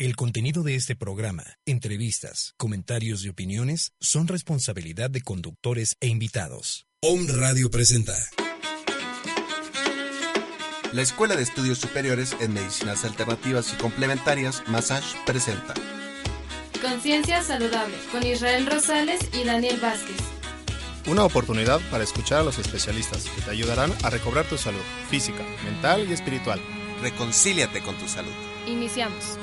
El contenido de este programa, entrevistas, comentarios y opiniones son responsabilidad de conductores e invitados. Om Radio presenta. La Escuela de Estudios Superiores en Medicinas Alternativas y Complementarias, Massage, presenta. Conciencia Saludable, con Israel Rosales y Daniel Vázquez. Una oportunidad para escuchar a los especialistas que te ayudarán a recobrar tu salud física, mental y espiritual. Reconcíliate con tu salud. Iniciamos.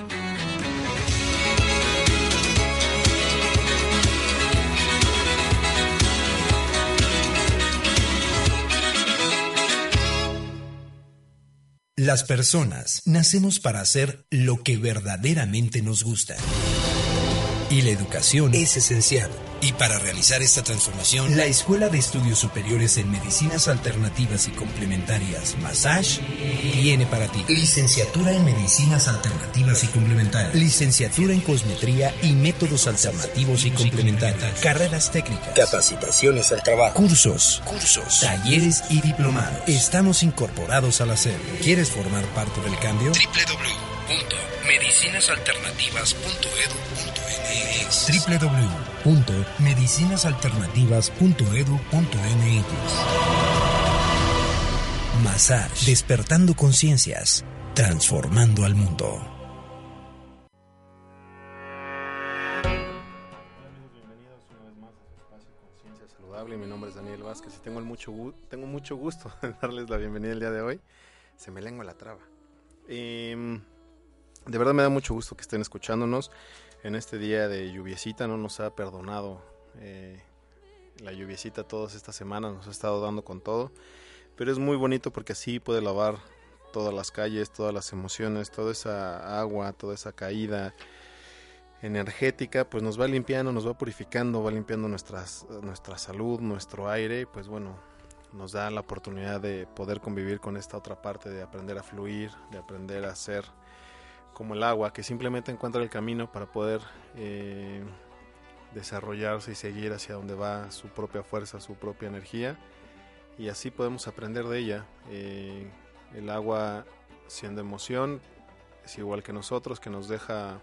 Las personas nacemos para hacer lo que verdaderamente nos gusta. Y la educación es esencial. Y para realizar esta transformación, la Escuela de Estudios Superiores en Medicinas Alternativas y Complementarias, Massage, tiene para ti. Licenciatura en Medicinas Alternativas y Complementarias. Licenciatura en Cosmetría y Métodos Alternativos y Complementarios. Carreras técnicas. Capacitaciones al trabajo. Cursos. Cursos. Talleres y diplomados. Estamos incorporados al hacer. ¿Quieres formar parte del cambio? www.medicinasalternativas.edu.mx www.medicinasalternativas.edu.mx Massage, despertando conciencias, transformando al mundo. Bienvenidos una vez más a su espacio Conciencia Saludable. Mi nombre es Daniel Vázquez y tengo, el mucho, tengo mucho gusto de darles la bienvenida el día de hoy. Se me lengua la traba. Em, de verdad me da mucho gusto que estén escuchándonos en este día de lluviecita. No nos ha perdonado eh, la lluviecita todas estas semanas, nos ha estado dando con todo. Pero es muy bonito porque así puede lavar todas las calles, todas las emociones, toda esa agua, toda esa caída energética, pues nos va limpiando, nos va purificando, va limpiando nuestras, nuestra salud, nuestro aire, y pues bueno, nos da la oportunidad de poder convivir con esta otra parte, de aprender a fluir, de aprender a ser como el agua, que simplemente encuentra el camino para poder eh, desarrollarse y seguir hacia donde va su propia fuerza, su propia energía, y así podemos aprender de ella. Eh, el agua, siendo emoción, es igual que nosotros, que nos deja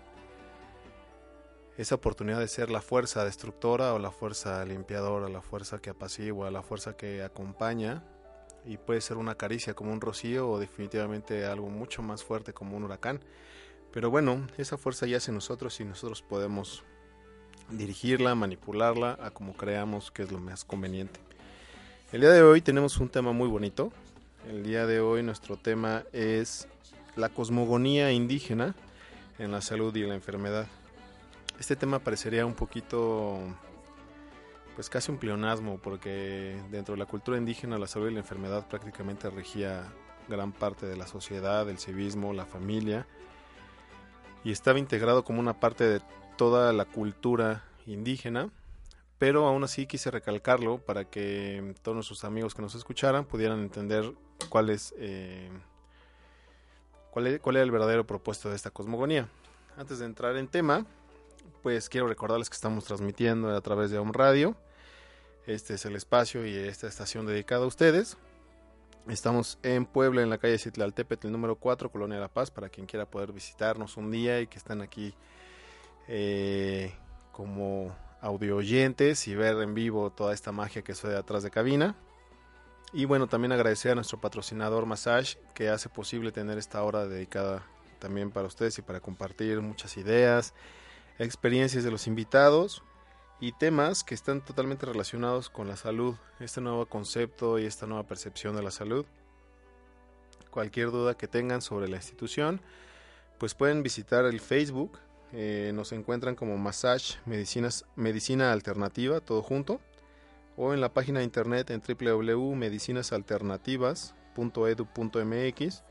esa oportunidad de ser la fuerza destructora o la fuerza limpiadora, la fuerza que apacigua, la fuerza que acompaña y puede ser una caricia como un rocío o definitivamente algo mucho más fuerte como un huracán. Pero bueno, esa fuerza yace en nosotros y nosotros podemos dirigirla, manipularla a como creamos que es lo más conveniente. El día de hoy tenemos un tema muy bonito. El día de hoy nuestro tema es la cosmogonía indígena en la salud y la enfermedad. Este tema parecería un poquito, pues casi un pleonasmo, porque dentro de la cultura indígena la salud y la enfermedad prácticamente regía gran parte de la sociedad, el civismo, la familia, y estaba integrado como una parte de toda la cultura indígena, pero aún así quise recalcarlo para que todos nuestros amigos que nos escucharan pudieran entender cuál es, eh, cuál, es- cuál era el verdadero propósito de esta cosmogonía. Antes de entrar en tema, pues quiero recordarles que estamos transmitiendo a través de Home Radio. Este es el espacio y esta estación dedicada a ustedes. Estamos en Puebla, en la calle Citlaltépetl número 4, Colonia La Paz, para quien quiera poder visitarnos un día y que están aquí eh, como audio oyentes y ver en vivo toda esta magia que sucede atrás de cabina. Y bueno, también agradecer a nuestro patrocinador Massage que hace posible tener esta hora dedicada también para ustedes y para compartir muchas ideas, experiencias de los invitados y temas que están totalmente relacionados con la salud, este nuevo concepto y esta nueva percepción de la salud. Cualquier duda que tengan sobre la institución, pues pueden visitar el Facebook, eh, nos encuentran como Massage Medicinas, Medicina Alternativa, todo junto, o en la página de internet en www.medicinasalternativas.edu.mx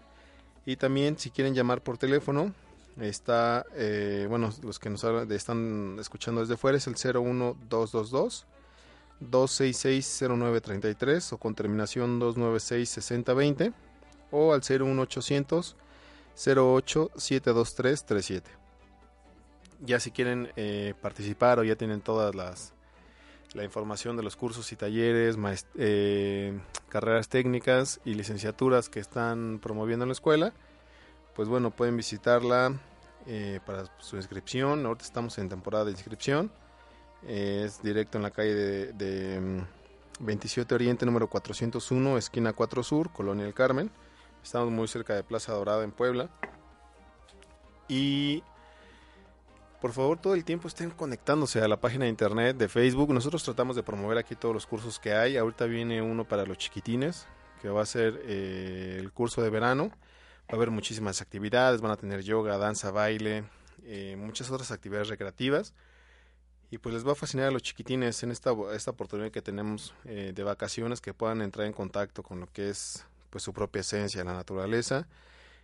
y también si quieren llamar por teléfono, está, eh, bueno, los que nos están escuchando desde fuera es el 01222 266-0933 o con terminación 296-6020 o al 01800 08 723 37. Ya si quieren eh, participar o ya tienen todas las la información de los cursos y talleres, eh, carreras técnicas y licenciaturas que están promoviendo en la escuela, pues bueno, pueden visitarla eh, para su inscripción. Ahorita estamos en temporada de inscripción. es directo en la calle de, 27 mm, Oriente, número 401, esquina 4 Sur, Colonia El Carmen. Estamos muy cerca de Plaza Dorada en Puebla. Y por favor todo el tiempo estén conectándose a la página de internet de Facebook. Nosotros tratamos de promover aquí todos los cursos que hay. Ahorita viene uno para los chiquitines, que va a ser eh, el curso de verano Va a haber muchísimas actividades, van a tener yoga, danza, baile, eh, muchas otras actividades recreativas. Y pues les va a fascinar a los chiquitines en esta, esta oportunidad que tenemos eh, de vacaciones que puedan entrar en contacto con lo que es pues su propia esencia, la naturaleza.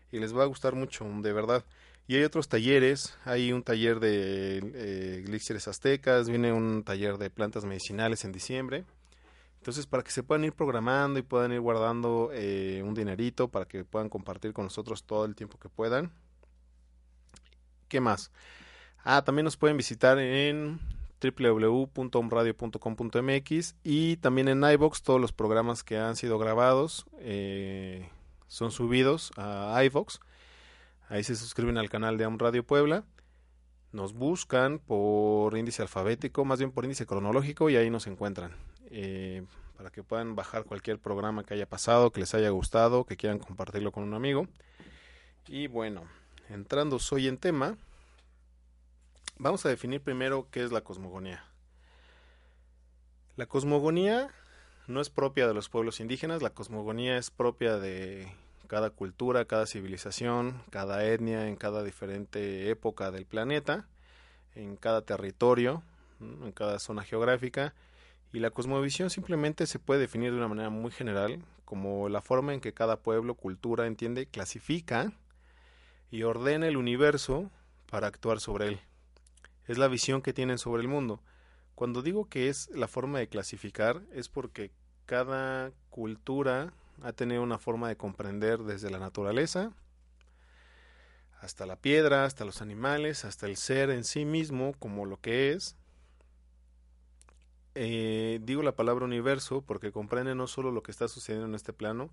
Y les va a gustar mucho, de verdad. Y hay otros talleres, hay un taller de eh, aztecas, viene un taller de plantas medicinales en diciembre. Entonces, para que se puedan ir programando y puedan ir guardando eh, un dinerito para que puedan compartir con nosotros todo el tiempo que puedan. ¿Qué más? Ah, también nos pueden visitar en www.omradio.com.mx y también en iBox todos los programas que han sido grabados eh, son subidos a iVox. Ahí se suscriben al canal de Om Radio Puebla. Nos buscan por índice alfabético, más bien por índice cronológico y ahí nos encuentran. Eh, para que puedan bajar cualquier programa que haya pasado, que les haya gustado, que quieran compartirlo con un amigo. Y bueno, entrando hoy en tema, vamos a definir primero qué es la cosmogonía. La cosmogonía no es propia de los pueblos indígenas, la cosmogonía es propia de cada cultura, cada civilización, cada etnia, en cada diferente época del planeta, en cada territorio, en cada zona geográfica y la cosmovisión simplemente se puede definir de una manera muy general como la forma en que cada pueblo, cultura, entiende, clasifica y ordena el universo para actuar sobre él. Es la visión que tienen sobre el mundo. Cuando digo que es la forma de clasificar es porque cada cultura ha tenido una forma de comprender desde la naturaleza hasta la piedra, hasta los animales, hasta el ser en sí mismo como lo que es, eh, digo la palabra universo porque comprende no solo lo que está sucediendo en este plano,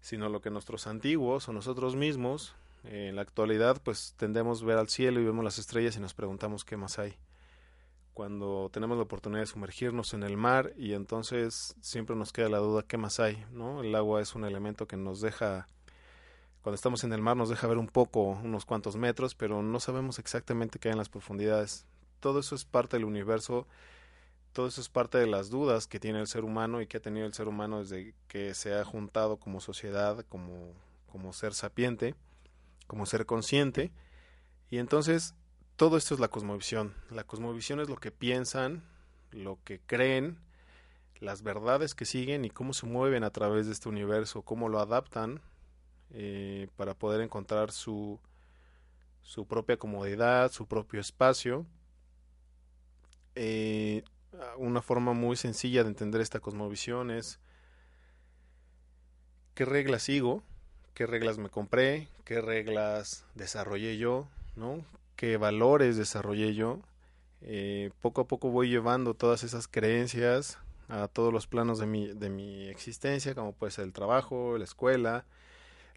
sino lo que nuestros antiguos o nosotros mismos eh, en la actualidad pues tendemos a ver al cielo y vemos las estrellas y nos preguntamos qué más hay. Cuando tenemos la oportunidad de sumergirnos en el mar y entonces siempre nos queda la duda qué más hay, ¿no? El agua es un elemento que nos deja cuando estamos en el mar nos deja ver un poco, unos cuantos metros, pero no sabemos exactamente qué hay en las profundidades. Todo eso es parte del universo todo eso es parte de las dudas que tiene el ser humano y que ha tenido el ser humano desde que se ha juntado como sociedad, como, como ser sapiente, como ser consciente. Y entonces todo esto es la cosmovisión. La cosmovisión es lo que piensan, lo que creen, las verdades que siguen y cómo se mueven a través de este universo, cómo lo adaptan eh, para poder encontrar su, su propia comodidad, su propio espacio. Eh, una forma muy sencilla de entender esta cosmovisión es qué reglas sigo, qué reglas me compré, qué reglas desarrollé yo, ¿no? qué valores desarrollé yo. Eh, poco a poco voy llevando todas esas creencias a todos los planos de mi, de mi existencia, como puede ser el trabajo, la escuela,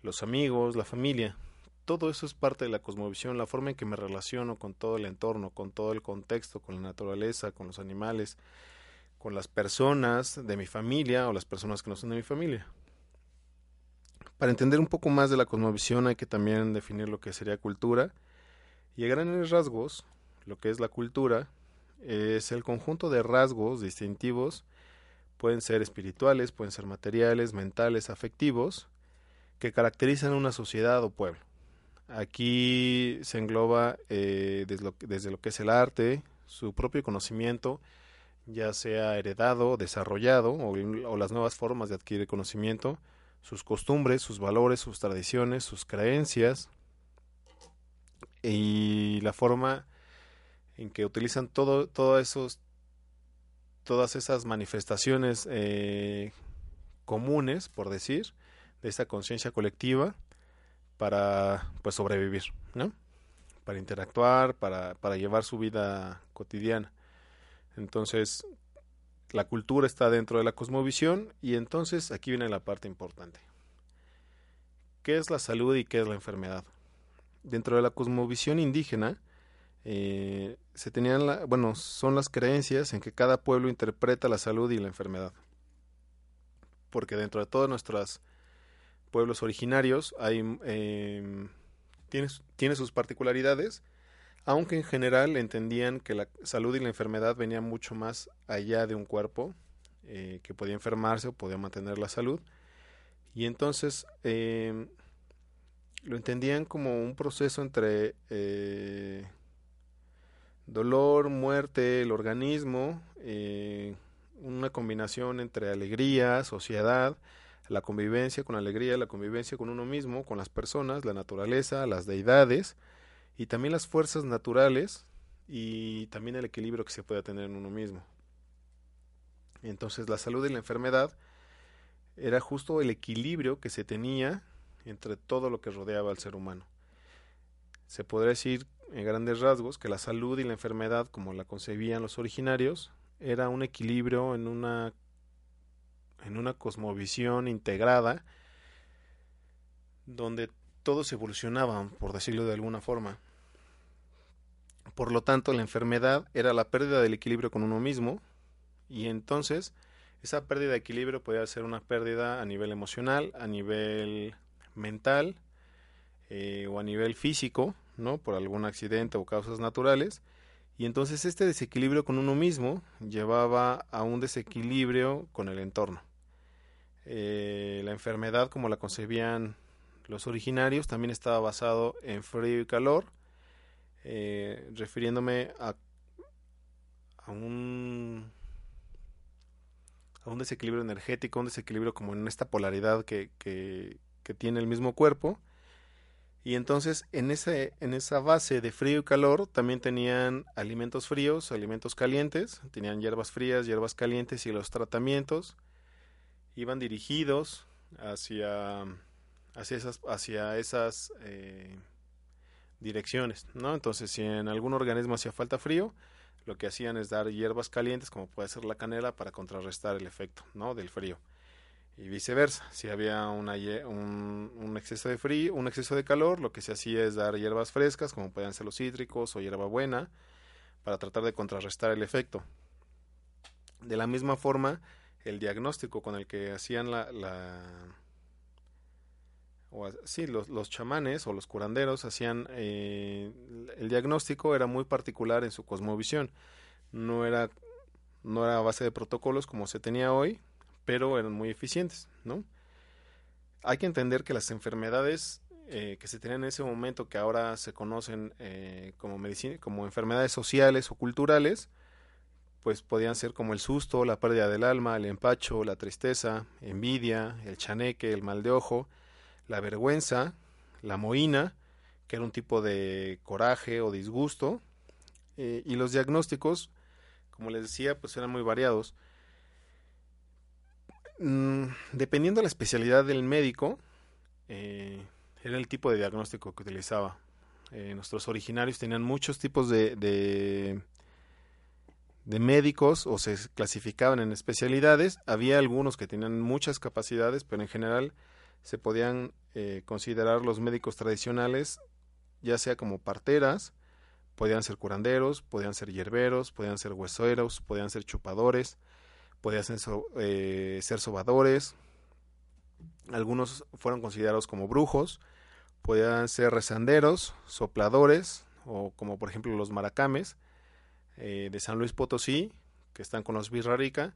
los amigos, la familia todo eso es parte de la cosmovisión, la forma en que me relaciono con todo el entorno, con todo el contexto, con la naturaleza, con los animales, con las personas de mi familia o las personas que no son de mi familia. Para entender un poco más de la cosmovisión hay que también definir lo que sería cultura. Y a grandes rasgos, lo que es la cultura es el conjunto de rasgos distintivos, pueden ser espirituales, pueden ser materiales, mentales, afectivos, que caracterizan una sociedad o pueblo. Aquí se engloba eh, desde, lo, que es el arte, su propio conocimiento, ya sea heredado, desarrollado o, las nuevas formas de adquirir conocimiento, sus costumbres, sus valores, sus tradiciones, sus creencias y la forma en que utilizan todo, esos, todas esas manifestaciones eh, comunes, por decir, de esta conciencia colectiva para pues sobrevivir, ¿no? Para interactuar, para, para llevar su vida cotidiana. Entonces, la cultura está dentro de la cosmovisión y entonces aquí viene la parte importante. ¿Qué es la salud y qué es la enfermedad? dentro de la cosmovisión indígena, eh, se tenían, la, bueno, son las creencias en que cada pueblo interpreta la salud y la enfermedad. Porque dentro de todos nuestros pueblos originarios hay, eh, tiene, tiene sus particularidades, aunque en general entendían que la salud y la enfermedad venían mucho más allá de un cuerpo eh, que podía enfermarse o podía mantener la salud. Y entonces eh, lo entendían como un proceso entre eh, dolor, muerte, el organismo, eh, una combinación entre alegría, sociedad, la convivencia con alegría, la convivencia con uno mismo, con las personas, la naturaleza, las deidades y también las fuerzas naturales y también el equilibrio que se puede tener en uno mismo. Entonces la salud y la enfermedad era justo el equilibrio que se tenía entre todo lo que rodeaba al ser humano. Se podría decir en grandes rasgos que la salud y la enfermedad, como la concebían los originarios, era un equilibrio en una en una cosmovisión integrada donde todos evolucionaban, por decirlo de alguna forma. Por lo tanto, la enfermedad era la pérdida del equilibrio con uno mismo y entonces esa pérdida de equilibrio podía ser una pérdida a nivel emocional, a nivel mental eh, o a nivel físico, ¿no? Por algún accidente o causas naturales. Y entonces este desequilibrio con uno mismo llevaba a un desequilibrio con el entorno. Eh, la enfermedad, como la concebían los originarios, también estaba basado en frío y calor, eh, refiriéndome a, un, a un desequilibrio energético, un desequilibrio como en esta polaridad que, que, que tiene el mismo cuerpo. Y entonces en, ese, en esa base de frío y calor también tenían alimentos fríos, alimentos calientes, tenían hierbas frías, hierbas calientes y los tratamientos iban dirigidos hacia, hacia esas, hacia esas eh, direcciones, ¿no? Entonces si en algún organismo hacía falta frío, lo que hacían es dar hierbas calientes como puede ser la canela para contrarrestar el efecto, ¿no? Del frío y viceversa. Si había una, un, un, exceso de frío, un exceso de calor, lo que se hacía es dar hierbas frescas, como pueden ser los cítricos o hierba buena, para tratar de contrarrestar el efecto. De la misma forma, el diagnóstico con el que hacían la, la o, sí, los, los, chamanes o los curanderos hacían eh, el diagnóstico era muy particular en su cosmovisión. No era, no era a base de protocolos como se tenía hoy, pero eran muy eficientes, ¿no? Hay que entender que las enfermedades eh, que se tenían en ese momento, que ahora se conocen eh, como, medicina, como enfermedades sociales o culturales, pues podían ser como el susto, la pérdida del alma, el empacho, la tristeza, envidia, el chaneque, el mal de ojo, la vergüenza, la moína, que era un tipo de coraje o disgusto, eh, y los diagnósticos, como les decía, pues eran muy variados. Mm, dependiendo de la especialidad del médico, eh, era el tipo de diagnóstico que utilizaba. Eh, nuestros originarios tenían muchos tipos de, de, médicos o se clasificaban en especialidades. Había algunos que tenían muchas capacidades, pero en general se podían eh, considerar los médicos tradicionales, ya sea como parteras, podían ser curanderos, podían ser hierberos, podían ser hueseros, podían ser chupadores, podían ser, eh, ser sobadores, algunos fueron considerados como brujos, podían ser rezanderos, sopladores, o como por ejemplo los maracames eh, de San Luis Potosí, que están con los Birrarica.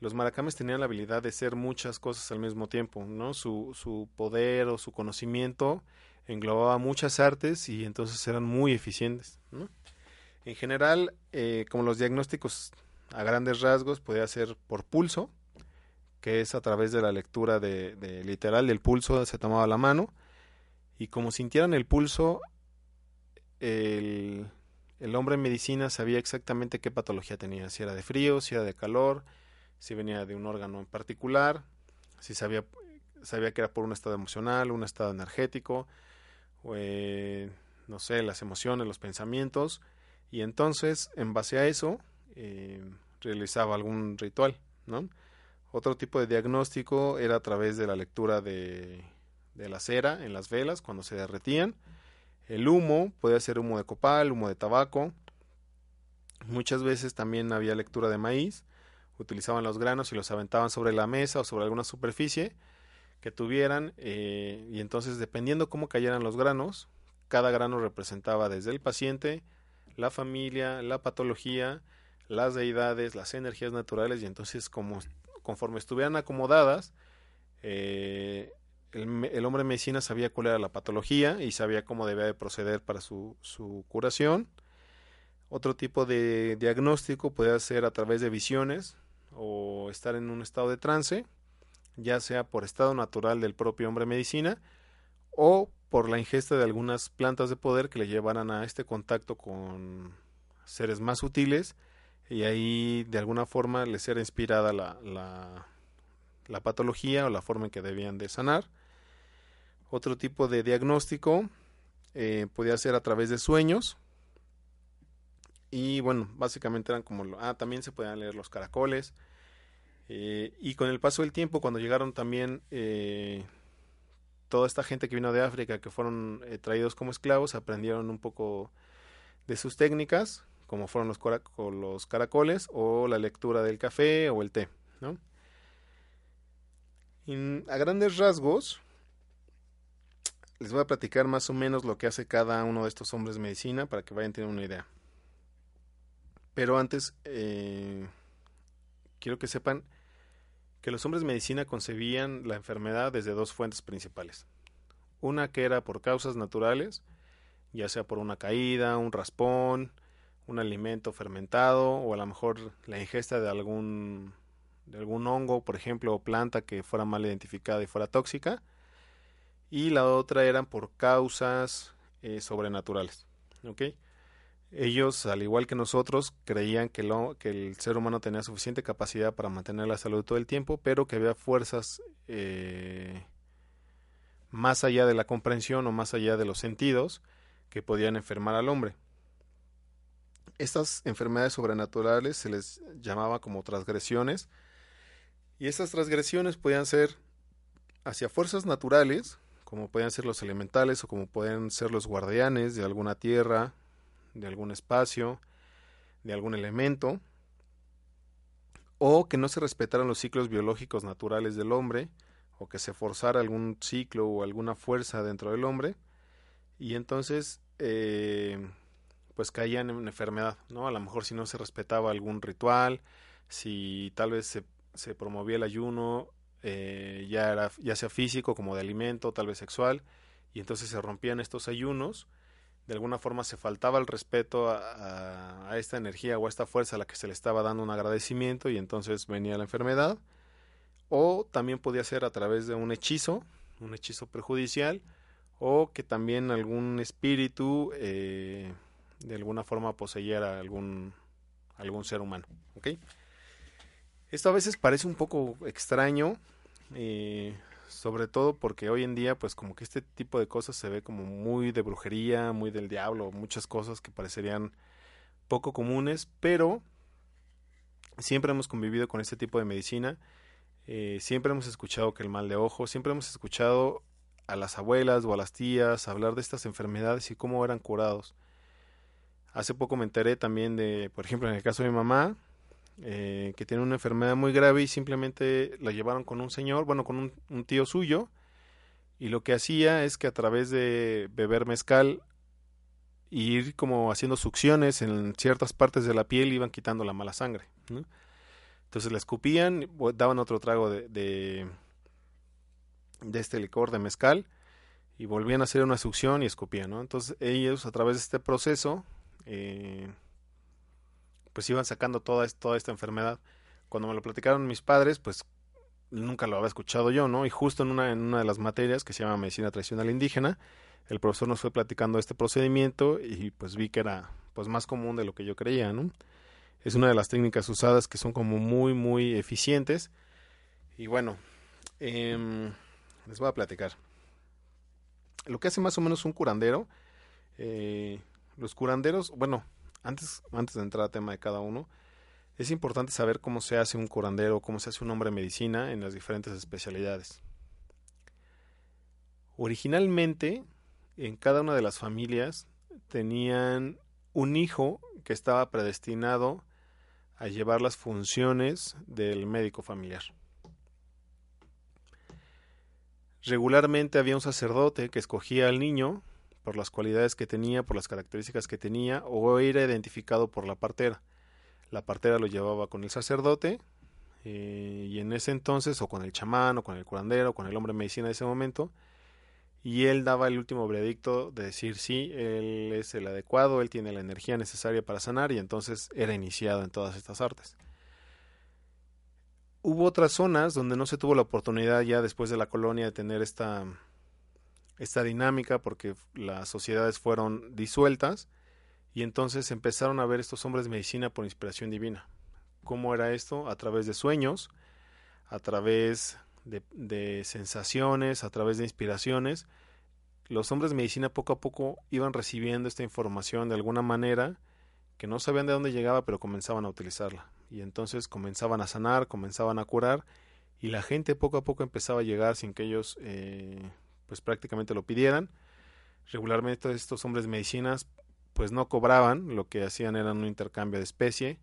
Los maracames tenían la habilidad de ser muchas cosas al mismo tiempo, ¿no? Su, su poder o su conocimiento englobaba muchas artes y entonces eran muy eficientes, ¿no? En general, eh, como los diagnósticos a grandes rasgos podía ser por pulso, que es a través de la lectura de, literal del pulso se tomaba la mano y como sintieran el pulso el, el, hombre en medicina sabía exactamente qué patología tenía, si era de frío, si era de calor, si venía de un órgano en particular, si sabía, sabía que era por un estado emocional, un estado energético, o, eh, no sé, las emociones, los pensamientos, y entonces en base a eso eh, realizaba algún ritual, ¿no? Otro tipo de diagnóstico era a través de la lectura de, de la cera en las velas cuando se derretían. El humo podía ser humo de copal, humo de tabaco. Muchas veces también había lectura de maíz. Utilizaban los granos y los aventaban sobre la mesa o sobre alguna superficie que tuvieran eh, y entonces dependiendo cómo cayeran los granos, cada grano representaba desde el paciente, la familia, la patología, las deidades, las energías naturales y entonces como conforme estuvieran acomodadas, eh, el, hombre medicina sabía cuál era la patología y sabía cómo debía de proceder para su, su curación. Otro tipo de diagnóstico puede ser a través de visiones o estar en un estado de trance, ya sea por estado natural del propio hombre medicina o por la ingesta de algunas plantas de poder que le llevaran a este contacto con seres más sutiles y ahí de alguna forma les era inspirada la, la, patología o la forma en que debían de sanar. Otro tipo de diagnóstico eh, podía ser a través de sueños. Y bueno, básicamente eran como... Ah, también se podían leer los caracoles. Eh, y con el paso del tiempo, cuando llegaron también eh, toda esta gente que vino de África, que fueron traídos como esclavos, aprendieron un poco de sus técnicas como fueron los, los caracoles o la lectura del café o el té. ¿no? a grandes rasgos, les voy a platicar más o menos lo que hace cada uno de estos hombres de medicina para que vayan teniendo una idea. Pero antes, eh, quiero que sepan que los hombres de medicina concebían la enfermedad desde dos fuentes principales. Una que era por causas naturales, ya sea por una caída, un raspón, un alimento fermentado o a lo mejor la ingesta de algún de algún hongo, por ejemplo, o planta que fuera mal identificada y fuera tóxica. Y la otra eran por causas eh, sobrenaturales. Ellos, al igual que nosotros, creían que, lo, que el ser humano tenía suficiente capacidad para mantener la salud todo el tiempo, pero que había fuerzas eh, más allá de la comprensión o más allá de los sentidos que podían enfermar al hombre. Estas enfermedades sobrenaturales se les llamaba como transgresiones y estas transgresiones podían ser hacia fuerzas naturales, como podían ser los elementales o como pueden ser los guardianes de alguna tierra, de algún espacio, de algún elemento, o que no se respetaran los ciclos biológicos naturales del hombre, o que se forzara algún ciclo o alguna fuerza dentro del hombre, y entonces eh, pues caían en enfermedad, ¿no? A lo mejor si no se respetaba algún ritual, si tal vez se promovía el ayuno, eh, ya, era, ya sea físico como de alimento, tal vez sexual, y entonces se rompían estos ayunos, de alguna forma se faltaba el respeto a, esta energía o a esta fuerza a la que se le estaba dando un agradecimiento y entonces venía la enfermedad, o también podía ser a través de un hechizo, un hechizo perjudicial, o que también algún espíritu eh, de alguna forma poseyera algún, algún ser humano. ¿ok? Esto a veces parece un poco extraño, eh, sobre todo porque hoy en día pues como que este tipo de cosas se ve como muy de brujería, muy del diablo, muchas cosas que parecerían poco comunes, pero siempre hemos convivido con este tipo de medicina, eh, siempre hemos escuchado que el mal de ojo, siempre hemos escuchado a las abuelas o a las tías hablar de estas enfermedades y cómo eran curados. Hace poco me enteré también de, por ejemplo, en el caso de mi mamá, eh, que tiene una enfermedad muy grave y simplemente la llevaron con un señor, bueno, con un, tío suyo, y lo que hacía es que a través de beber mezcal y ir como haciendo succiones en ciertas partes de la piel iban quitando la mala sangre. Entonces la escupían, daban otro trago de, de, de, este licor de mezcal y volvían a hacer una succión y escupían. ¿no? Entonces ellos a través de este proceso eh, pues iban sacando toda, esta enfermedad. Cuando me lo platicaron mis padres, pues nunca lo había escuchado yo, ¿no? Y justo en una, en una de las materias que se llama Medicina Tradicional Indígena, el profesor nos fue platicando este procedimiento y pues vi que era pues más común de lo que yo creía, ¿no? Es una de las técnicas usadas que son como muy, muy eficientes. Y bueno, em, les voy a platicar. Lo que hace más o menos un curandero, eh, los curanderos, bueno, antes, antes de entrar al tema de cada uno, es importante saber cómo se hace un curandero, cómo se hace un hombre de medicina en las diferentes especialidades. Originalmente, en cada una de las familias tenían un hijo que estaba predestinado a llevar las funciones del médico familiar. Regularmente había un sacerdote que escogía al niño por las cualidades que tenía, por las características que tenía, o era identificado por la partera. La partera lo llevaba con el sacerdote, eh, y en ese entonces, o con el chamán, o con el curandero, o con el hombre de medicina de ese momento, y él daba el último veredicto de decir sí, él es el adecuado, él tiene la energía necesaria para sanar, y entonces era iniciado en todas estas artes. Hubo otras zonas donde no se tuvo la oportunidad ya después de la colonia de tener esta, esta dinámica porque las sociedades fueron disueltas y entonces empezaron a ver estos hombres de medicina por inspiración divina. ¿Cómo era esto? A través de sueños, a través de, de sensaciones, a través de inspiraciones. Los hombres de medicina poco a poco iban recibiendo esta información de alguna manera que no sabían de dónde llegaba, pero comenzaban a utilizarla. Y entonces comenzaban a sanar, comenzaban a curar, y la gente poco a poco empezaba a llegar sin que ellos eh, pues prácticamente lo pidieran. Regularmente estos hombres medicinas pues no cobraban, lo que hacían era un intercambio de especie,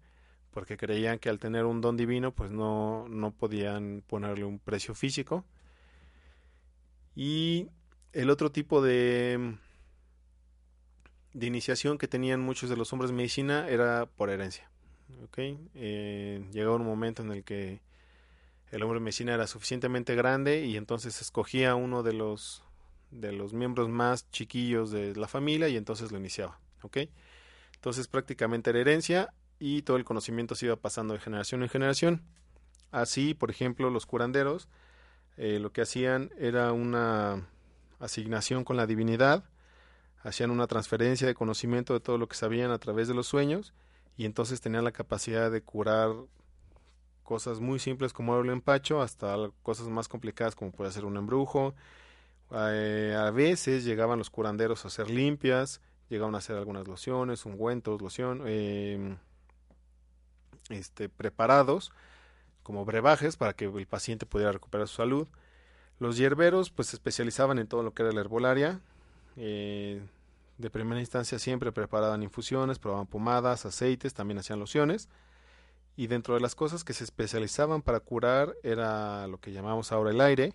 porque creían que al tener un don divino pues no, no podían ponerle un precio físico. Y el otro tipo de, de iniciación que tenían muchos de los hombres medicina era por herencia. ¿okay? Eh, llegaba un momento en el que el hombre medicina era suficientemente grande y entonces escogía uno de los de los miembros más chiquillos de la familia y entonces lo iniciaba, ¿ok? Entonces prácticamente era herencia y todo el conocimiento se iba pasando de generación en generación. Así, por ejemplo, los curanderos eh, lo que hacían era una asignación con la divinidad hacían una transferencia de conocimiento de todo lo que sabían a través de los sueños y entonces tenían la capacidad de curar cosas muy simples como el empacho hasta cosas más complicadas como puede ser un embrujo. Eh, a veces llegaban los curanderos a hacer limpias, llegaban a hacer algunas lociones, ungüentos, loción, em, este, preparados como brebajes para que el paciente pudiera recuperar su salud. Los hierberos pues se especializaban en todo lo que era la herbolaria, eh, de primera instancia siempre preparaban infusiones, probaban pomadas, aceites, también hacían lociones. Y dentro de las cosas que se especializaban para curar era lo que llamamos ahora el aire,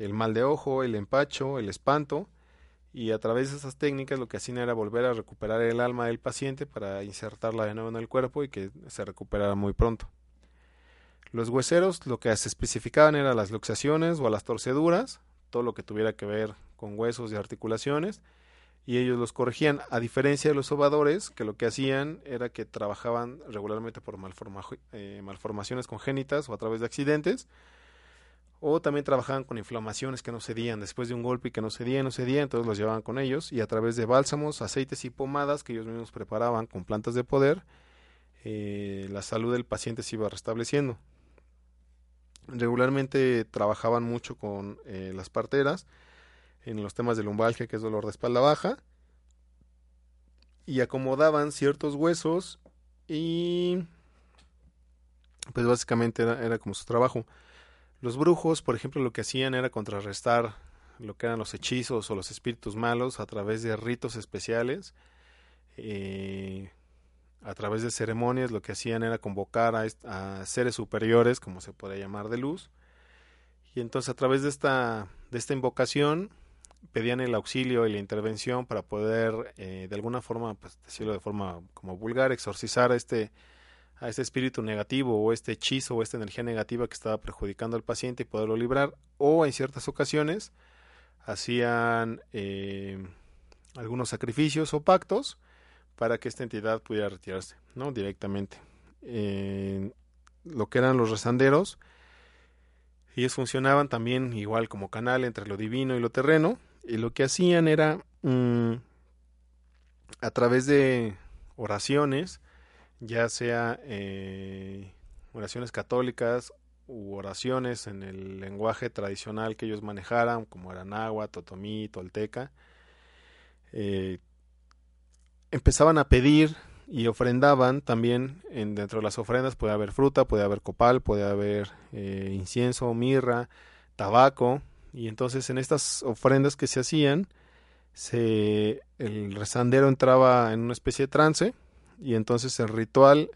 el mal de ojo, el empacho, el espanto. Y a través de esas técnicas lo que hacían era volver a recuperar el alma del paciente para insertarla de nuevo en el cuerpo y que se recuperara muy pronto. Los hueseros lo que se especificaban eran las luxaciones o las torceduras, todo lo que tuviera que ver con huesos y articulaciones, y ellos los corregían, a diferencia de los sobadores, que lo que hacían era que trabajaban regularmente por eh, malformaciones congénitas o a través de accidentes, o también trabajaban con inflamaciones que no cedían después de un golpe y que no cedían, no cedían, entonces los llevaban con ellos, y a través de bálsamos, aceites y pomadas que ellos mismos preparaban con plantas de poder, eh, la salud del paciente se iba restableciendo. Regularmente trabajaban mucho con eh, las parteras, en los temas de lumbalgia, que es dolor de espalda baja, y acomodaban ciertos huesos y pues básicamente era, como su trabajo. Los brujos, por ejemplo, lo que hacían era contrarrestar lo que eran los hechizos o los espíritus malos a través de ritos especiales, eh, a través de ceremonias, lo que hacían era convocar a, seres superiores, como se puede llamar, de luz, y entonces a través de esta, de esta invocación pedían el auxilio y la intervención para poder eh, de alguna forma, pues decirlo de forma como vulgar, exorcizar a este, este espíritu negativo o este hechizo o esta energía negativa que estaba perjudicando al paciente y poderlo librar. O en ciertas ocasiones hacían eh, algunos sacrificios o pactos para que esta entidad pudiera retirarse, ¿no? Directamente. lo que eran los rezanderos, ellos funcionaban también igual como canal entre lo divino y lo terreno, y lo que hacían era mm, a través de oraciones, ya sea eh, oraciones católicas u oraciones en el lenguaje tradicional que ellos manejaran, como era náhuatl, totomí, tolteca, eh, empezaban a pedir y ofrendaban también en, dentro de las ofrendas puede haber fruta, puede haber copal, puede haber eh, incienso, mirra, tabaco, y entonces en estas ofrendas que se hacían, se, el rezandero entraba en una especie de trance y entonces el ritual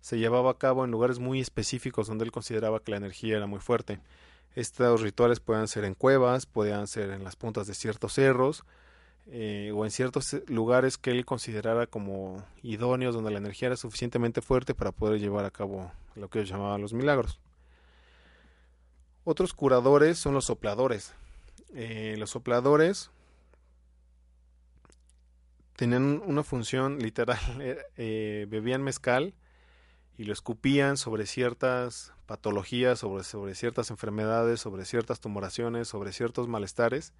se llevaba a cabo en lugares muy específicos donde él consideraba que la energía era muy fuerte. Estos rituales podían ser en cuevas, podían ser en las puntas de ciertos cerros eh, o en ciertos lugares que él considerara como idóneos donde la energía era suficientemente fuerte para poder llevar a cabo lo que ellos llamaban los milagros. Otros curadores son los sopladores. Eh, los sopladores tenían una función literal, eh, bebían mezcal y lo escupían sobre ciertas patologías, sobre, sobre ciertas enfermedades, sobre ciertas tumoraciones, sobre ciertos malestares.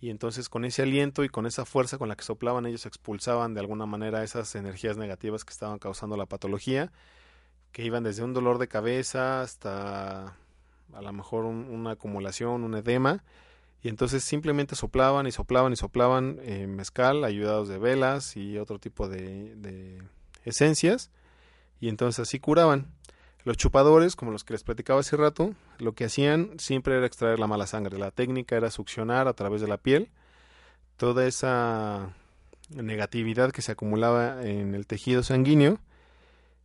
Y entonces con ese aliento y con esa fuerza con la que soplaban ellos expulsaban de alguna manera esas energías negativas que estaban causando la patología, que iban desde un dolor de cabeza hasta a lo mejor una acumulación, un edema, y entonces simplemente soplaban y soplaban y soplaban eh, mezcal ayudados de velas y otro tipo de, de esencias y entonces así curaban. Los chupadores, como los que les platicaba hace rato, lo que hacían siempre era extraer la mala sangre. La técnica era succionar a través de la piel toda esa negatividad que se acumulaba en el tejido sanguíneo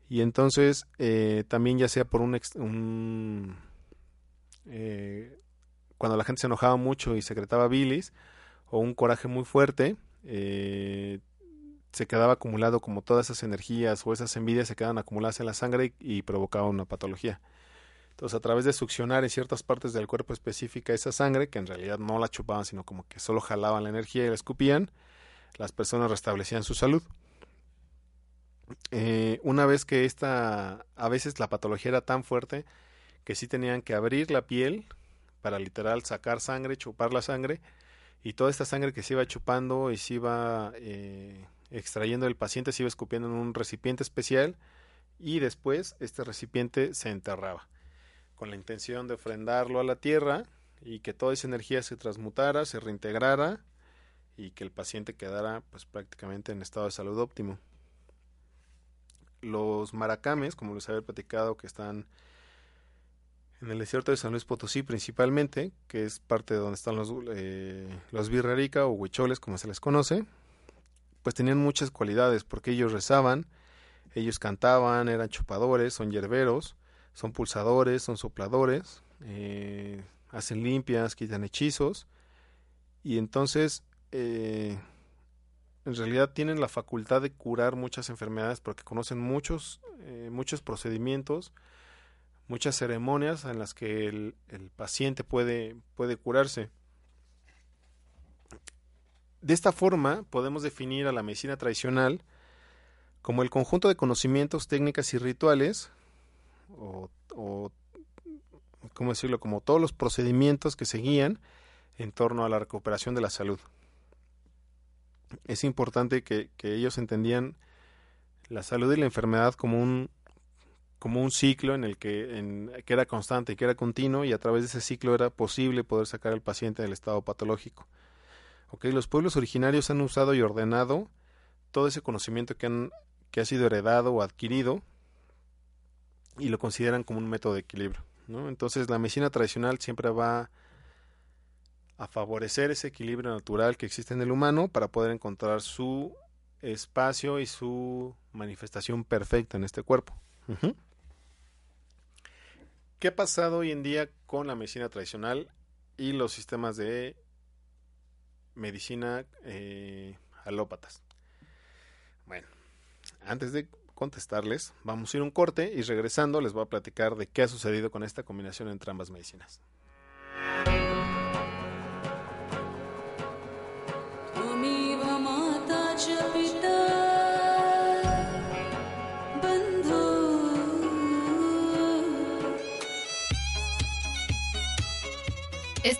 y entonces eh, también ya sea por un, un eh, cuando la gente se enojaba mucho y secretaba bilis o un coraje muy fuerte, eh, se quedaba acumulado como todas esas energías o esas envidias se quedaban acumuladas en la sangre y, provocaban una patología. Entonces, a través de succionar en ciertas partes del cuerpo específica esa sangre, que en realidad no la chupaban, sino como que solo jalaban la energía y la escupían, las personas restablecían su salud. Eh, una vez que esta, a veces la patología era tan fuerte que sí tenían que abrir la piel para literal sacar sangre, chupar la sangre y toda esta sangre que se iba chupando y se iba eh, extrayendo del paciente se iba escupiendo en un recipiente especial y después este recipiente se enterraba con la intención de ofrendarlo a la tierra y que toda esa energía se transmutara, se reintegrara y que el paciente quedara pues prácticamente en estado de salud óptimo. Los maracames, como les había platicado, que están en el desierto de San Luis Potosí principalmente, que es parte de donde están los, eh, los birrarica o huicholes, como se les conoce, pues tenían muchas cualidades, porque ellos rezaban, ellos cantaban, eran chupadores, son yerberos, son pulsadores, son sopladores, eh, hacen limpias, quitan hechizos, y entonces eh, en realidad tienen la facultad de curar muchas enfermedades porque conocen muchos, muchos procedimientos, muchas ceremonias en las que el, paciente puede, puede curarse. De esta forma podemos definir a la medicina tradicional como el conjunto de conocimientos, técnicas y rituales, o, o ¿cómo decirlo?, como todos los procedimientos que seguían en torno a la recuperación de la salud. Es importante que ellos entendían la salud y la enfermedad como un, como un ciclo en el que, en, que era constante y que era continuo y a través de ese ciclo era posible poder sacar al paciente del estado patológico. Okay, los pueblos originarios han usado y ordenado todo ese conocimiento que, han, que ha sido heredado o adquirido y lo consideran como un método de equilibrio. Entonces la medicina tradicional siempre va a favorecer ese equilibrio natural que existe en el humano para poder encontrar su espacio y su manifestación perfecta en este cuerpo. ¿Qué ha pasado hoy en día con la medicina tradicional y los sistemas de medicina eh, alópatas? Bueno, antes de contestarles, vamos a ir un corte y regresando les voy a platicar de qué ha sucedido con esta combinación entre ambas medicinas.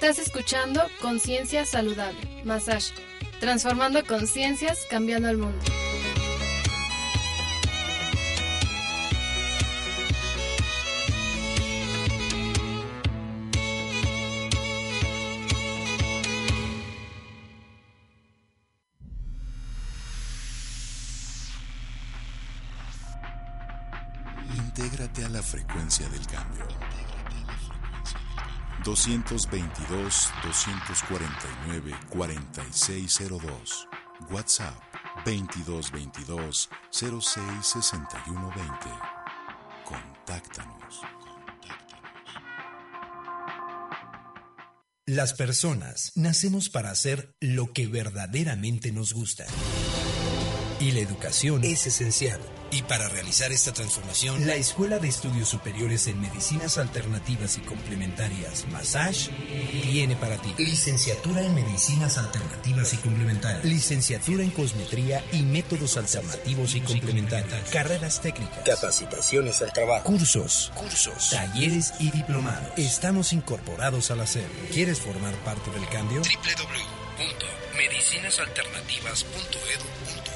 Estás escuchando Conciencia Saludable, Massage, transformando conciencias, cambiando el mundo. Intégrate a la frecuencia del cambio. 222 249 4602. WhatsApp 2222 066120. Contáctanos. Las personas nacemos para hacer lo que verdaderamente nos gusta. Y la educación es esencial. Y para realizar esta transformación, la Escuela de Estudios Superiores en Medicinas Alternativas y Complementarias, Massage, tiene para ti licenciatura en Medicinas Alternativas y Complementarias, licenciatura en Cosmetría y Métodos Alternativos y Complementarios, carreras técnicas, capacitaciones al trabajo, cursos, cursos, talleres y diplomados. Estamos incorporados al hacer. ¿Quieres formar parte del cambio? www.medicinasalternativas.edu.mx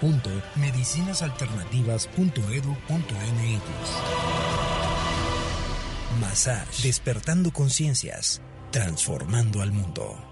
www.medicinasalternativas.edu.mx Massage, despertando conciencias, transformando al mundo.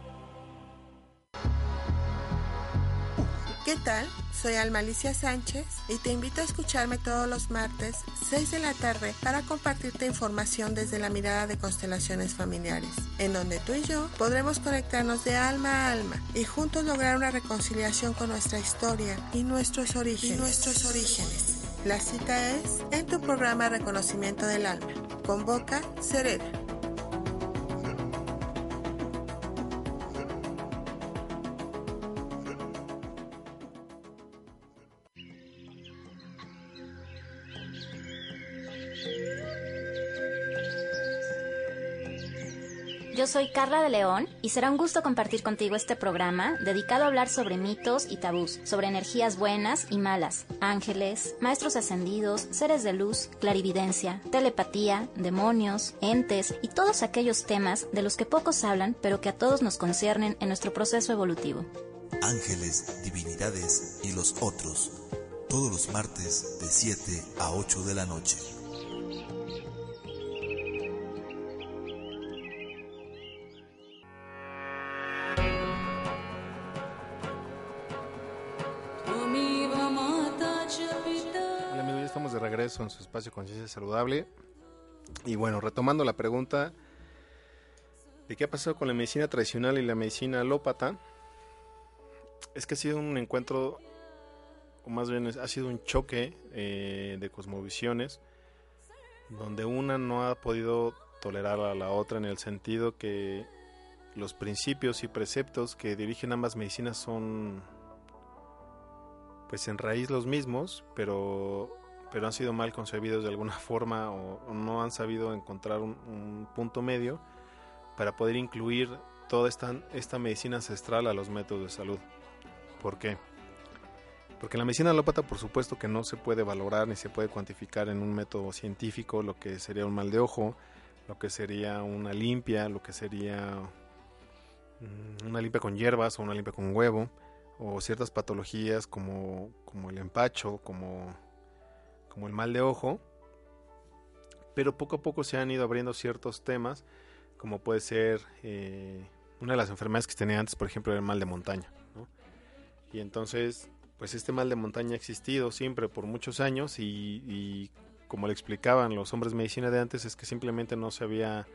¿Qué tal? Soy Almalicia Sánchez y te invito a escucharme todos los martes, 6 de la tarde, para compartirte información desde la mirada de constelaciones familiares, en donde tú y yo podremos conectarnos de alma a alma y juntos lograr una reconciliación con nuestra historia y nuestros orígenes. Y nuestros orígenes. La cita es en tu programa Reconocimiento del Alma. Convoca Cereda. Soy Carla de León y será un gusto compartir contigo este programa dedicado a hablar sobre mitos y tabús, sobre energías buenas y malas, ángeles, maestros ascendidos, seres de luz, clarividencia, telepatía, demonios, entes y todos aquellos temas de los que pocos hablan pero que a todos nos conciernen en nuestro proceso evolutivo. Ángeles, divinidades y los otros, todos los martes de 7 a 8 de la noche. Regreso en su espacio Conciencia Saludable. Y bueno, retomando la pregunta de qué ha pasado con la medicina tradicional y la medicina alópata, es que ha sido un encuentro, o más bien ha sido un choque eh, de cosmovisiones, donde una no ha podido tolerar a la otra en el sentido que los principios y preceptos que dirigen ambas medicinas son pues en raíz los mismos, pero, pero han sido mal concebidos de alguna forma o, no han sabido encontrar un, un, punto medio para poder incluir toda esta, esta medicina ancestral a los métodos de salud. ¿Por qué? Porque la medicina alópata por supuesto que no se puede valorar ni se puede cuantificar en un método científico lo que sería un mal de ojo, lo que sería una limpia, lo que sería una limpia con hierbas o una limpia con huevo o ciertas patologías como, como el empacho, como, como el mal de ojo, pero poco a poco se han ido abriendo ciertos temas, como puede ser eh, una de las enfermedades que tenía antes, por ejemplo, era el mal de montaña. Y entonces, pues este mal de montaña ha existido siempre por muchos años y, y como le explicaban los hombres de medicina de antes, es que simplemente no se había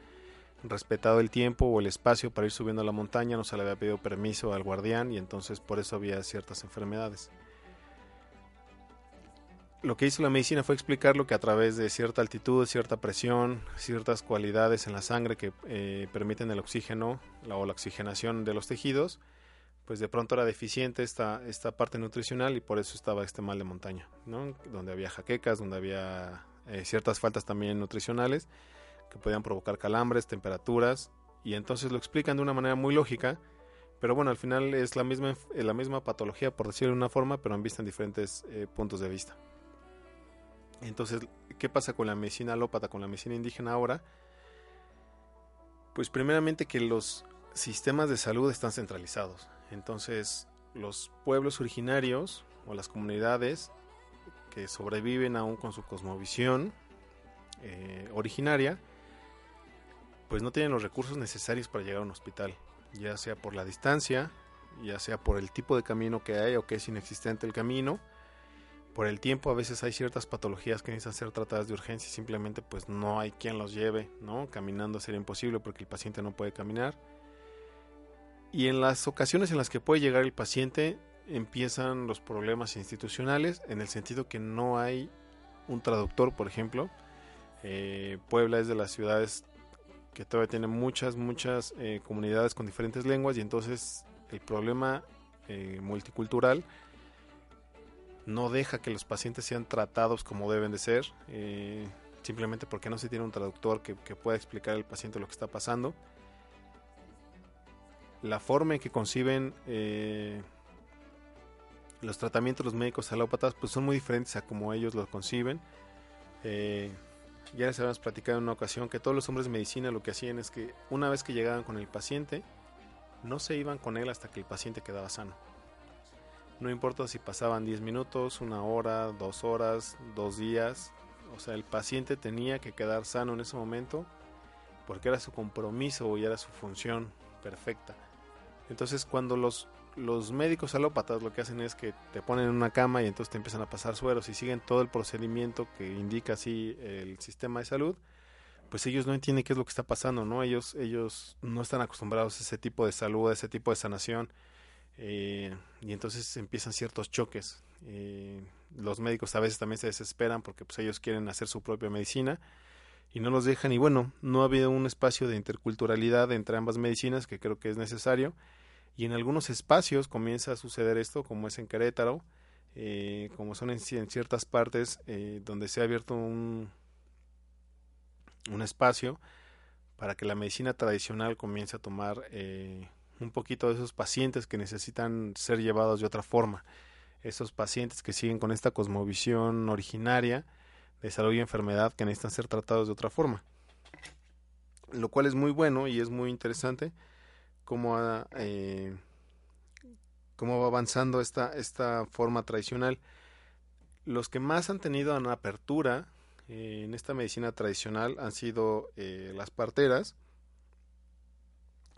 respetado el tiempo o el espacio para ir subiendo a la montaña, no se le había pedido permiso al guardián y entonces por eso había ciertas enfermedades. Lo que hizo la medicina fue explicarlo que a través de cierta altitud, cierta presión, ciertas cualidades en la sangre que eh, permiten el oxígeno la, o la oxigenación de los tejidos, pues de pronto era deficiente esta, esta parte nutricional y por eso estaba este mal de montaña, ¿no? donde había jaquecas, donde había eh, ciertas faltas también nutricionales que podían provocar calambres, temperaturas, y entonces lo explican de una manera muy lógica, pero bueno, al final es la misma, la misma patología, por decirlo de una forma, pero en vista en diferentes eh, puntos de vista. Entonces, ¿qué pasa con la medicina alópata, con la medicina indígena ahora? Pues primeramente que los sistemas de salud están centralizados. Entonces, los pueblos originarios o las comunidades que sobreviven aún con su cosmovisión eh, originaria, pues no tienen los recursos necesarios para llegar a un hospital, ya sea por la distancia, ya sea por el tipo de camino que hay o que es inexistente el camino, por el tiempo a veces hay ciertas patologías que necesitan ser tratadas de urgencia y simplemente pues no hay quien los lleve, ¿no? Caminando sería imposible porque el paciente no puede caminar. Y en las ocasiones en las que puede llegar el paciente empiezan los problemas institucionales en el sentido que no hay un traductor, por ejemplo. Eh, Puebla es de las ciudades que todavía tiene muchas, muchas eh, comunidades con diferentes lenguas y entonces el problema eh, multicultural no deja que los pacientes sean tratados como deben de ser, simplemente porque no se tiene un traductor que, pueda explicar al paciente lo que está pasando. La forma en que conciben los tratamientos los médicos alópatas pues son muy diferentes a como ellos los conciben. Eh, ya les habíamos platicado en una ocasión que todos los hombres de medicina lo que hacían es que una vez que llegaban con el paciente, no se iban con él hasta que el paciente quedaba sano. No importa si pasaban 10 minutos, una hora, dos horas, dos días. O sea, el paciente tenía que quedar sano en ese momento porque era su compromiso y era su función perfecta. Entonces cuando los los médicos alópatas lo que hacen es que te ponen en una cama y entonces te empiezan a pasar sueros y siguen todo el procedimiento que indica así el sistema de salud, pues ellos no entienden qué es lo que está pasando, ¿no? Ellos, ellos no están acostumbrados a ese tipo de salud, a ese tipo de sanación, eh, y entonces empiezan ciertos choques. Eh, los médicos a veces también se desesperan porque pues ellos quieren hacer su propia medicina y no los dejan y bueno, no ha habido un espacio de interculturalidad entre ambas medicinas que creo que es necesario y en algunos espacios comienza a suceder esto, como es en Querétaro, eh, como son en, ciertas partes eh, donde se ha abierto un, un espacio para que la medicina tradicional comience a tomar eh, un poquito de esos pacientes que necesitan ser llevados de otra forma, esos pacientes que siguen con esta cosmovisión originaria de salud y enfermedad que necesitan ser tratados de otra forma. Lo cual es muy bueno y es muy interesante cómo, eh, cómo va avanzando esta, esta forma tradicional. Los que más han tenido una apertura eh, en esta medicina tradicional han sido eh, las parteras.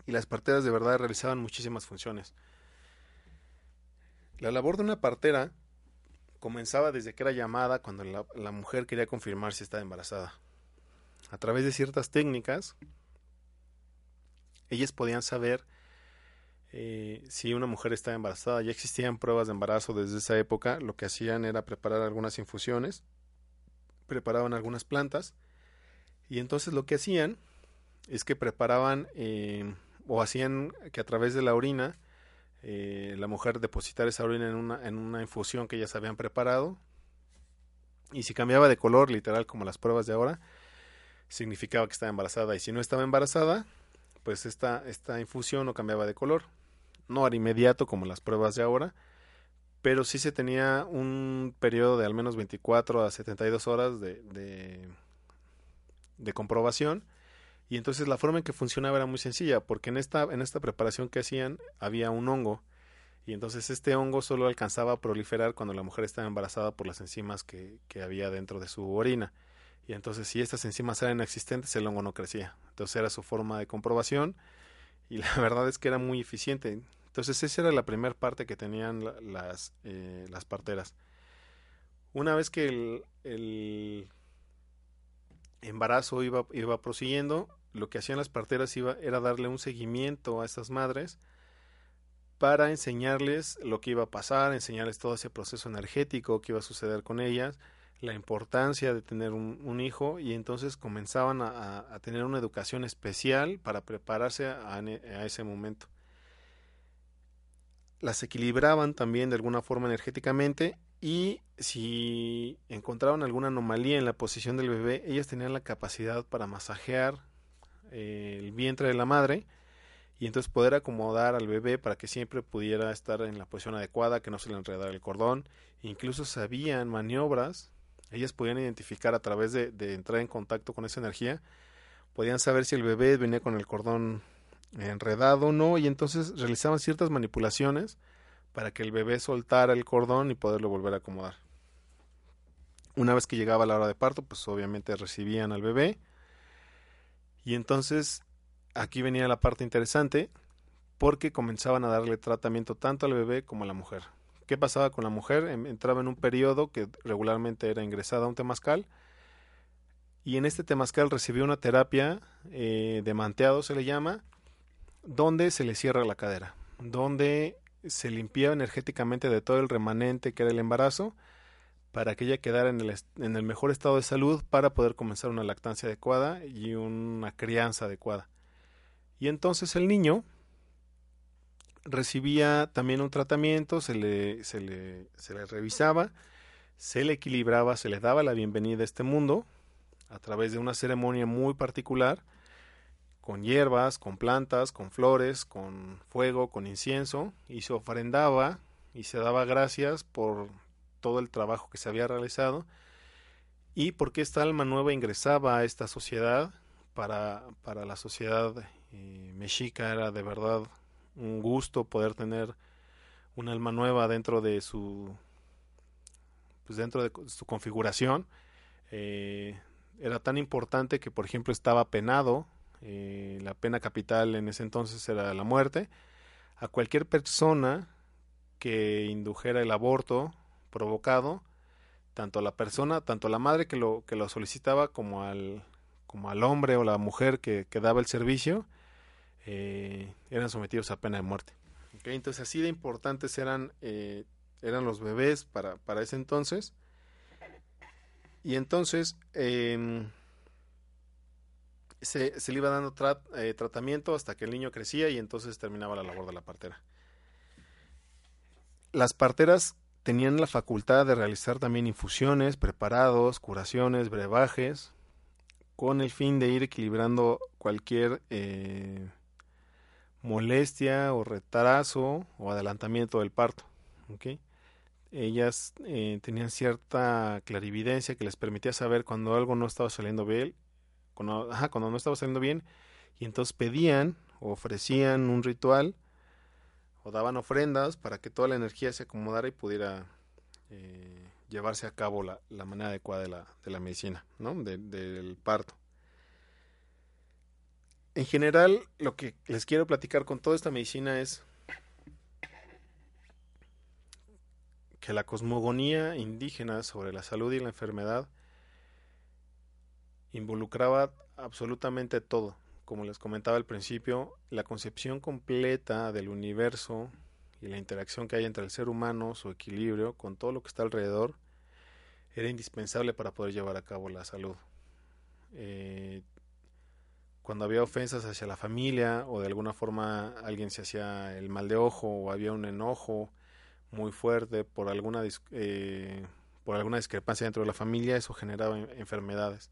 Y las parteras de verdad realizaban muchísimas funciones. La labor de una partera comenzaba desde que era llamada cuando la, mujer quería confirmar si estaba embarazada. A través de ciertas técnicas, ellas podían saber eh, si una mujer estaba embarazada. Ya existían pruebas de embarazo desde esa época. Lo que hacían era preparar algunas infusiones, preparaban algunas plantas y entonces lo que hacían es que preparaban eh, o hacían que a través de la orina eh, la mujer depositara esa orina en una, en una infusión que ellas habían preparado y si cambiaba de color, literal como las pruebas de ahora, significaba que estaba embarazada y si no estaba embarazada, pues esta, esta infusión no cambiaba de color. No era inmediato como las pruebas de ahora, pero sí se tenía un periodo de al menos 24 a 72 horas de, de comprobación. Y entonces la forma en que funcionaba era muy sencilla, porque en esta, en esta preparación que hacían había un hongo. Y entonces este hongo solo alcanzaba a proliferar cuando la mujer estaba embarazada por las enzimas que, que había dentro de su orina y entonces si estas enzimas eran existentes el hongo no crecía. Entonces era su forma de comprobación y la verdad es que era muy eficiente. Entonces esa era la primera parte que tenían las, eh, las parteras. Una vez que el, el embarazo iba, iba prosiguiendo, lo que hacían las parteras iba, era darle un seguimiento a estas madres para enseñarles lo que iba a pasar, enseñarles todo ese proceso energético que iba a suceder con ellas, la importancia de tener un, hijo y entonces comenzaban a, tener una educación especial para prepararse a, a, ese momento. Las equilibraban también de alguna forma energéticamente y si encontraban alguna anomalía en la posición del bebé, ellas tenían la capacidad para masajear eh, el vientre de la madre y entonces poder acomodar al bebé para que siempre pudiera estar en la posición adecuada, que no se le enredara el cordón. Incluso sabían maniobras ellas podían identificar a través de, entrar en contacto con esa energía, podían saber si el bebé venía con el cordón enredado o no, y entonces realizaban ciertas manipulaciones para que el bebé soltara el cordón y poderlo volver a acomodar. Una vez que llegaba la hora de parto, pues obviamente recibían al bebé. Y entonces aquí venía la parte interesante, porque comenzaban a darle tratamiento tanto al bebé como a la mujer. ¿Qué pasaba con la mujer? Em, entraba en un periodo que regularmente era ingresada a un temazcal y en este temazcal recibió una terapia eh, de manteado, se le llama, donde se le cierra la cadera, donde se limpiaba energéticamente de todo el remanente que era el embarazo para que ella quedara en el, en el mejor estado de salud para poder comenzar una lactancia adecuada y una crianza adecuada. Y entonces el niño recibía también un tratamiento, se le, se le, se le revisaba, se le equilibraba, se le daba la bienvenida a este mundo a través de una ceremonia muy particular, con hierbas, con plantas, con flores, con fuego, con incienso, y se ofrendaba y se daba gracias por todo el trabajo que se había realizado y porque esta alma nueva ingresaba a esta sociedad para, para la sociedad eh, mexica. Era de verdad un gusto poder tener un alma nueva dentro de su pues dentro de su configuración. Eh, era tan importante que por ejemplo estaba penado eh, la pena capital en ese entonces era la muerte a cualquier persona que indujera el aborto provocado tanto a la persona tanto a la madre que lo que lo solicitaba como al como al hombre o la mujer que, daba el servicio eh, eran sometidos a pena de muerte. Entonces así de importantes eran, eh, eran los bebés para, para ese entonces. Y entonces em, se, le iba dando eh, tratamiento hasta que el niño crecía y entonces terminaba la labor de la partera. Las parteras tenían la facultad de realizar también infusiones, preparados, curaciones, brebajes, con el fin de ir equilibrando cualquier eh, molestia o retraso o adelantamiento del parto. Ellas eh, tenían cierta clarividencia que les permitía saber cuando algo no estaba saliendo bien, cuando, cuando no estaba saliendo bien, y entonces pedían o ofrecían un ritual o daban ofrendas para que toda la energía se acomodara y pudiera eh, llevarse a cabo la, la, manera adecuada de la, de la medicina, ¿no? del parto en general, lo que les quiero platicar con toda esta medicina es que la cosmogonía indígena sobre la salud y la enfermedad involucraba absolutamente todo. Como les comentaba al principio, la concepción completa del universo y la interacción que hay entre el ser humano, su equilibrio con todo lo que está alrededor, era indispensable para poder llevar a cabo la salud. Eh, cuando había ofensas hacia la familia o de alguna forma alguien se hacía el mal de ojo o había un enojo muy fuerte por alguna eh, por alguna discrepancia dentro de la familia eso generaba enfermedades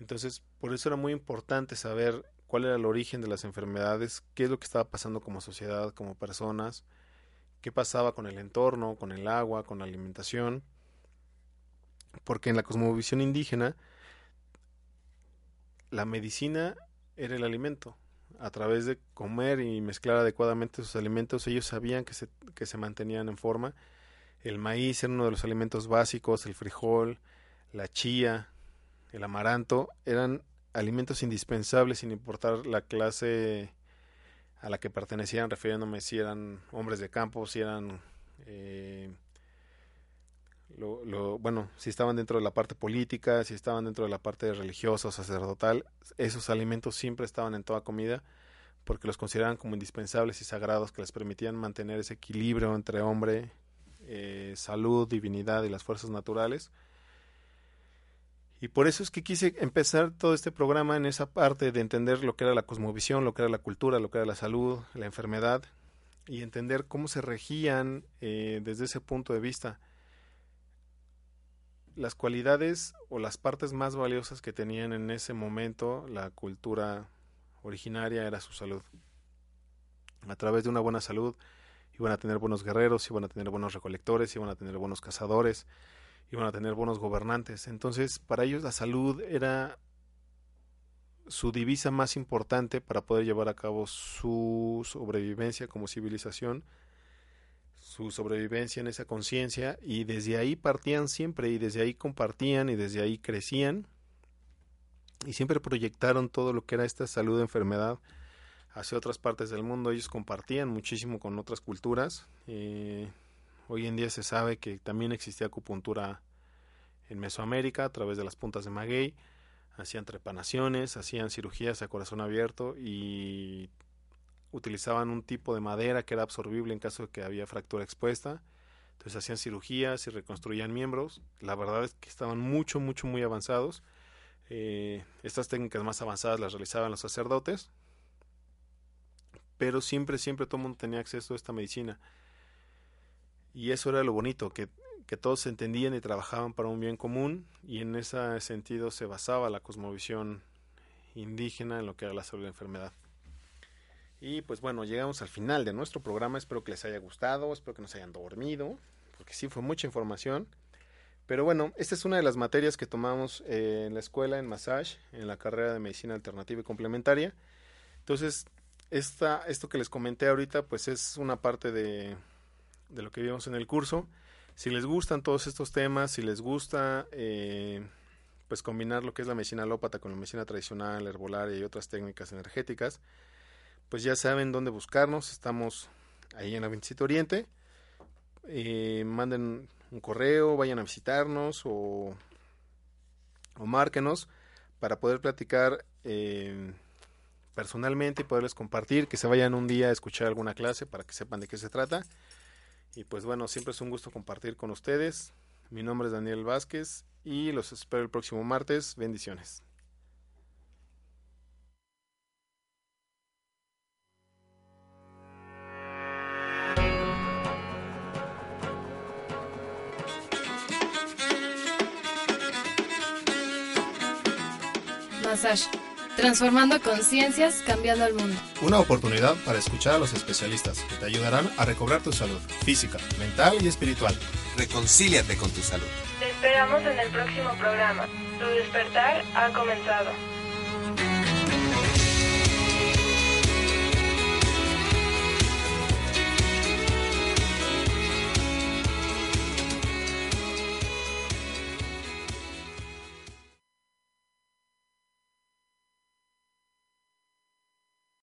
entonces por eso era muy importante saber cuál era el origen de las enfermedades qué es lo que estaba pasando como sociedad como personas qué pasaba con el entorno con el agua con la alimentación porque en la cosmovisión indígena la medicina era el alimento. A través de comer y mezclar adecuadamente sus alimentos, ellos sabían que se, que se mantenían en forma. El maíz era uno de los alimentos básicos, el frijol, la chía, el amaranto, eran alimentos indispensables sin importar la clase a la que pertenecían, refiriéndome si eran hombres de campo, si eran eh, lo, bueno, si estaban dentro de la parte política, si estaban dentro de la parte religiosa o sacerdotal, esos alimentos siempre estaban en toda comida porque los consideraban como indispensables y sagrados que les permitían mantener ese equilibrio entre hombre, eh, salud, divinidad y las fuerzas naturales. Y por eso es que quise empezar todo este programa en esa parte de entender lo que era la cosmovisión, lo que era la cultura, lo que era la salud, la enfermedad, y entender cómo se regían eh, desde ese punto de vista las cualidades o las partes más valiosas que tenían en ese momento la cultura originaria era su salud. A través de una buena salud iban a tener buenos guerreros, iban a tener buenos recolectores, iban a tener buenos cazadores, iban a tener buenos gobernantes. Entonces, para ellos la salud era su divisa más importante para poder llevar a cabo su sobrevivencia como civilización su sobrevivencia en esa conciencia y desde ahí partían siempre y desde ahí compartían y desde ahí crecían y siempre proyectaron todo lo que era esta salud enfermedad hacia otras partes del mundo ellos compartían muchísimo con otras culturas eh, Hoy en día se sabe que también existía acupuntura en Mesoamérica a través de las puntas de maguey. Hacían trepanaciones, hacían cirugías a corazón abierto y utilizaban un tipo de madera que era absorbible en caso de que había fractura expuesta. Entonces hacían cirugías y reconstruían miembros. La verdad es que estaban mucho, mucho, muy avanzados. Eh, estas técnicas más avanzadas las realizaban los sacerdotes. Pero siempre, siempre todo el mundo tenía acceso a esta medicina. Y eso era lo bonito, que, que todos se entendían y trabajaban para un bien común. Y en ese sentido se basaba la cosmovisión indígena en lo que era la salud y la enfermedad. Y pues bueno, llegamos al final de nuestro programa. Espero que les haya gustado, espero que no se hayan dormido, porque sí fue mucha información. Pero bueno, esta es una de las materias que tomamos eh, en la escuela, en Massage, en la carrera de Medicina Alternativa y Complementaria. Entonces, esta, esto que les comenté ahorita, pues es una parte de, de lo que vimos en el curso. Si les gustan todos estos temas, si les gusta eh, pues combinar lo que es la medicina alópata con la medicina tradicional, herbolaria y otras técnicas energéticas, pues ya saben dónde buscarnos. Estamos ahí en la 27 Oriente. Eh, manden un correo, vayan a visitarnos o, o márquenos para poder platicar eh, personalmente y poderles compartir, que se vayan un día a escuchar alguna clase para que sepan de qué se trata. Y pues bueno, siempre es un gusto compartir con ustedes. Mi nombre es Daniel Vázquez y los espero el próximo martes. Bendiciones. Massage. Transformando conciencias, cambiando el mundo. Una oportunidad para escuchar a los especialistas que te ayudarán a recobrar tu salud física, mental y espiritual. Reconcíliate con tu salud. Te esperamos en el próximo programa. Tu despertar ha comenzado.